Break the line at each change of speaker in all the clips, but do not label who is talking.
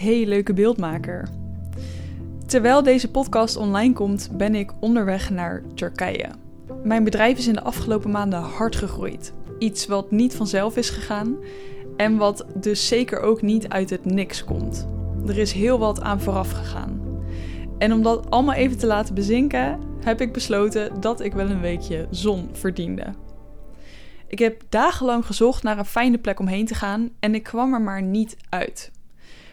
Hey leuke beeldmaker. Terwijl deze podcast online komt, ben ik onderweg naar Turkije. Mijn bedrijf is in de afgelopen maanden hard gegroeid. Iets wat niet vanzelf is gegaan en wat dus zeker ook niet uit het niks komt. Er is heel wat aan vooraf gegaan. En om dat allemaal even te laten bezinken, heb ik besloten dat ik wel een weekje zon verdiende. Ik heb dagenlang gezocht naar een fijne plek om heen te gaan en ik kwam er maar niet uit.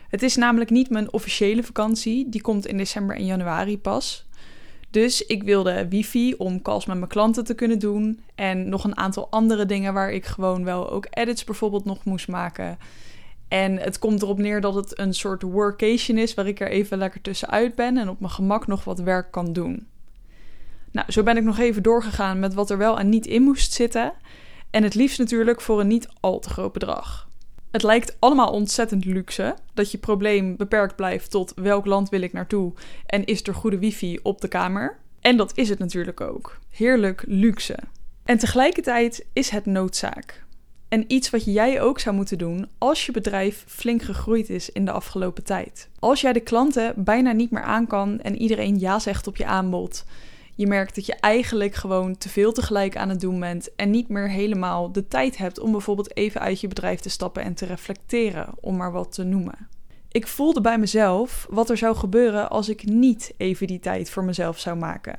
Het is namelijk niet mijn officiële vakantie, die komt in december en januari pas. Dus ik wilde wifi om calls met mijn klanten te kunnen doen. En nog een aantal andere dingen waar ik gewoon wel ook edits bijvoorbeeld nog moest maken. En het komt erop neer dat het een soort workation is waar ik er even lekker tussenuit ben en op mijn gemak nog wat werk kan doen. Nou, zo ben ik nog even doorgegaan met wat er wel en niet in moest zitten. En het liefst natuurlijk voor een niet al te groot bedrag. Het lijkt allemaal ontzettend luxe dat je probleem beperkt blijft tot welk land wil ik naartoe en is er goede wifi op de kamer. En dat is het natuurlijk ook. Heerlijk luxe. En tegelijkertijd is het noodzaak. En iets wat jij ook zou moeten doen als je bedrijf flink gegroeid is in de afgelopen tijd. Als jij de klanten bijna niet meer aan kan en iedereen ja zegt op je aanbod, je merkt dat je eigenlijk gewoon te veel tegelijk aan het doen bent en niet meer helemaal de tijd hebt om bijvoorbeeld even uit je bedrijf te stappen en te reflecteren, om maar wat te noemen. Ik voelde bij mezelf wat er zou gebeuren als ik niet even die tijd voor mezelf zou maken.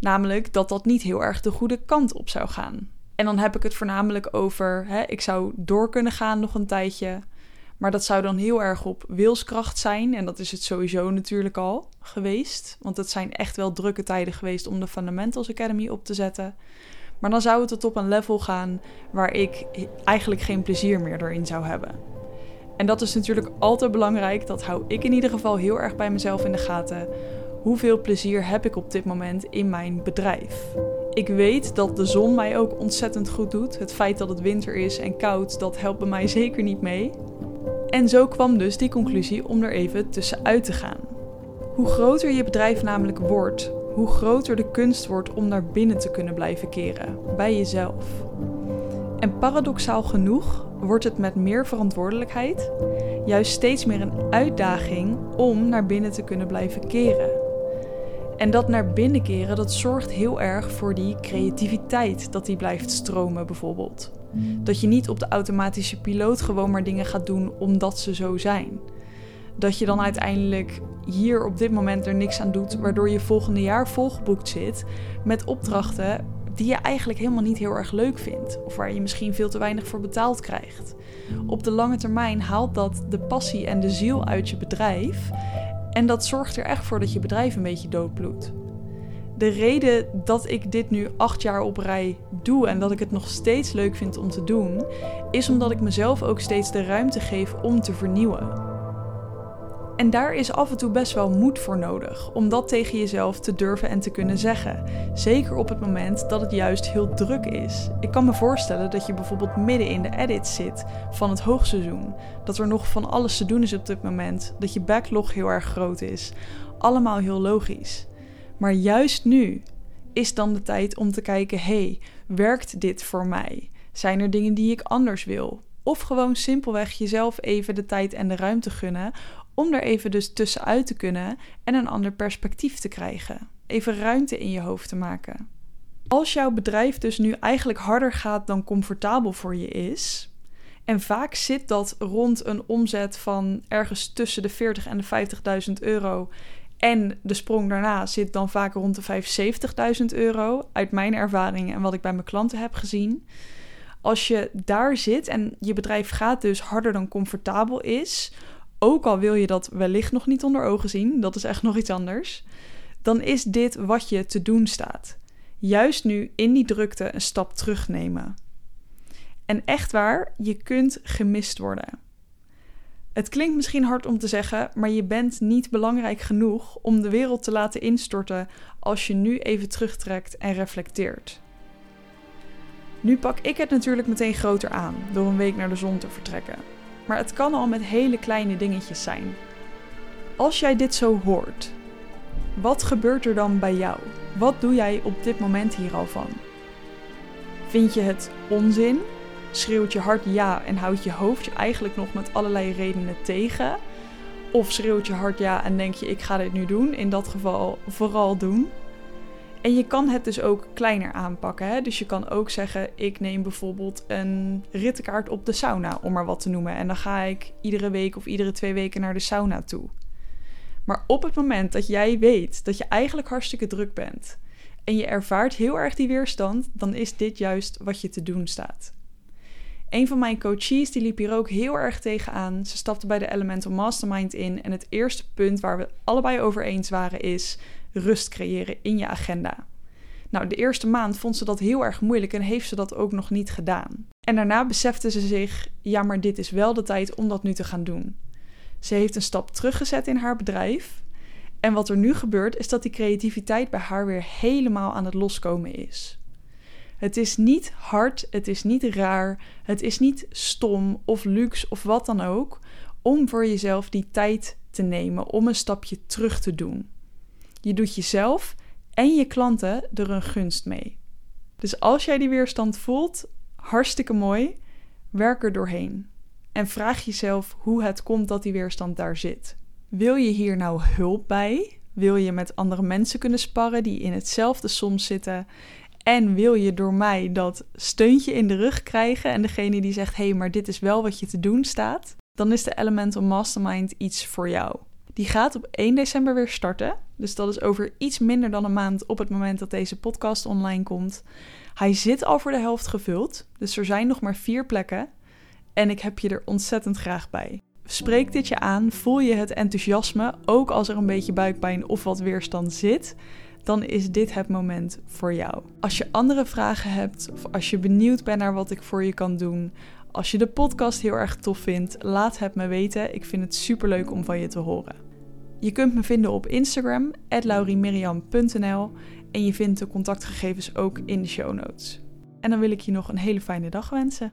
Namelijk dat dat niet heel erg de goede kant op zou gaan. En dan heb ik het voornamelijk over, hè, ik zou door kunnen gaan nog een tijdje. Maar dat zou dan heel erg op wilskracht zijn. En dat is het sowieso natuurlijk al geweest. Want het zijn echt wel drukke tijden geweest om de Fundamentals Academy op te zetten. Maar dan zou het tot op een level gaan waar ik eigenlijk geen plezier meer erin zou hebben. En dat is natuurlijk altijd belangrijk. Dat hou ik in ieder geval heel erg bij mezelf in de gaten. Hoeveel plezier heb ik op dit moment in mijn bedrijf? Ik weet dat de zon mij ook ontzettend goed doet. Het feit dat het winter is en koud, dat helpt bij mij zeker niet mee. En zo kwam dus die conclusie om er even tussenuit te gaan. Hoe groter je bedrijf namelijk wordt, hoe groter de kunst wordt om naar binnen te kunnen blijven keren, bij jezelf. En paradoxaal genoeg wordt het met meer verantwoordelijkheid juist steeds meer een uitdaging om naar binnen te kunnen blijven keren. En dat naar binnen keren, dat zorgt heel erg voor die creativiteit, dat die blijft stromen bijvoorbeeld. Dat je niet op de automatische piloot gewoon maar dingen gaat doen omdat ze zo zijn. Dat je dan uiteindelijk hier op dit moment er niks aan doet, waardoor je volgende jaar volgeboekt zit met opdrachten die je eigenlijk helemaal niet heel erg leuk vindt. Of waar je misschien veel te weinig voor betaald krijgt. Op de lange termijn haalt dat de passie en de ziel uit je bedrijf. En dat zorgt er echt voor dat je bedrijf een beetje doodbloedt de reden dat ik dit nu acht jaar op rij doe en dat ik het nog steeds leuk vind om te doen, is omdat ik mezelf ook steeds de ruimte geef om te vernieuwen. En daar is af en toe best wel moed voor nodig om dat tegen jezelf te durven en te kunnen zeggen. Zeker op het moment dat het juist heel druk is. Ik kan me voorstellen dat je bijvoorbeeld midden in de edit zit van het hoogseizoen. Dat er nog van alles te doen is op dit moment. Dat je backlog heel erg groot is. Allemaal heel logisch. Maar juist nu is dan de tijd om te kijken: hey, werkt dit voor mij? Zijn er dingen die ik anders wil? Of gewoon simpelweg jezelf even de tijd en de ruimte gunnen om er even dus tussenuit te kunnen en een ander perspectief te krijgen. Even ruimte in je hoofd te maken. Als jouw bedrijf dus nu eigenlijk harder gaat dan comfortabel voor je is, en vaak zit dat rond een omzet van ergens tussen de 40 en de 50.000 euro en de sprong daarna zit dan vaak rond de 75.000 euro, uit mijn ervaring en wat ik bij mijn klanten heb gezien. Als je daar zit en je bedrijf gaat dus harder dan comfortabel is, ook al wil je dat wellicht nog niet onder ogen zien, dat is echt nog iets anders, dan is dit wat je te doen staat. Juist nu in die drukte een stap terugnemen. En echt waar, je kunt gemist worden. Het klinkt misschien hard om te zeggen, maar je bent niet belangrijk genoeg om de wereld te laten instorten als je nu even terugtrekt en reflecteert. Nu pak ik het natuurlijk meteen groter aan door een week naar de zon te vertrekken. Maar het kan al met hele kleine dingetjes zijn. Als jij dit zo hoort, wat gebeurt er dan bij jou? Wat doe jij op dit moment hier al van? Vind je het onzin schreeuwt je hart ja en houdt je hoofd je eigenlijk nog met allerlei redenen tegen? Of schreeuwt je hart ja en denk je ik ga dit nu doen. In dat geval vooral doen. En je kan het dus ook kleiner aanpakken. Hè? Dus je kan ook zeggen: ik neem bijvoorbeeld een rittenkaart op de sauna, om maar wat te noemen. En dan ga ik iedere week of iedere twee weken naar de sauna toe. Maar op het moment dat jij weet dat je eigenlijk hartstikke druk bent en je ervaart heel erg die weerstand, dan is dit juist wat je te doen staat. Een van mijn coaches die liep hier ook heel erg tegenaan. Ze stapte bij de Elemental Mastermind in en het eerste punt waar we allebei over eens waren is rust creëren in je agenda. Nou, de eerste maand vond ze dat heel erg moeilijk en heeft ze dat ook nog niet gedaan. En daarna besefte ze zich: ja, maar dit is wel de tijd om dat nu te gaan doen. Ze heeft een stap teruggezet in haar bedrijf. En wat er nu gebeurt, is dat die creativiteit bij haar weer helemaal aan het loskomen is. Het is niet hard, het is niet raar, het is niet stom of luxe of wat dan ook om voor jezelf die tijd te nemen om een stapje terug te doen. Je doet jezelf en je klanten er een gunst mee. Dus als jij die weerstand voelt, hartstikke mooi, werk er doorheen. En vraag jezelf hoe het komt dat die weerstand daar zit. Wil je hier nou hulp bij? Wil je met andere mensen kunnen sparren die in hetzelfde soms zitten? En wil je door mij dat steuntje in de rug krijgen en degene die zegt: hé, hey, maar dit is wel wat je te doen staat? Dan is de Elemental Mastermind iets voor jou. Die gaat op 1 december weer starten. Dus dat is over iets minder dan een maand op het moment dat deze podcast online komt. Hij zit al voor de helft gevuld. Dus er zijn nog maar vier plekken. En ik heb je er ontzettend graag bij. Spreek dit je aan, voel je het enthousiasme, ook als er een beetje buikpijn of wat weerstand zit, dan is dit het moment voor jou. Als je andere vragen hebt of als je benieuwd bent naar wat ik voor je kan doen, als je de podcast heel erg tof vindt, laat het me weten. Ik vind het super leuk om van je te horen. Je kunt me vinden op Instagram, lauriemiriam.nl en je vindt de contactgegevens ook in de show notes. En dan wil ik je nog een hele fijne dag wensen.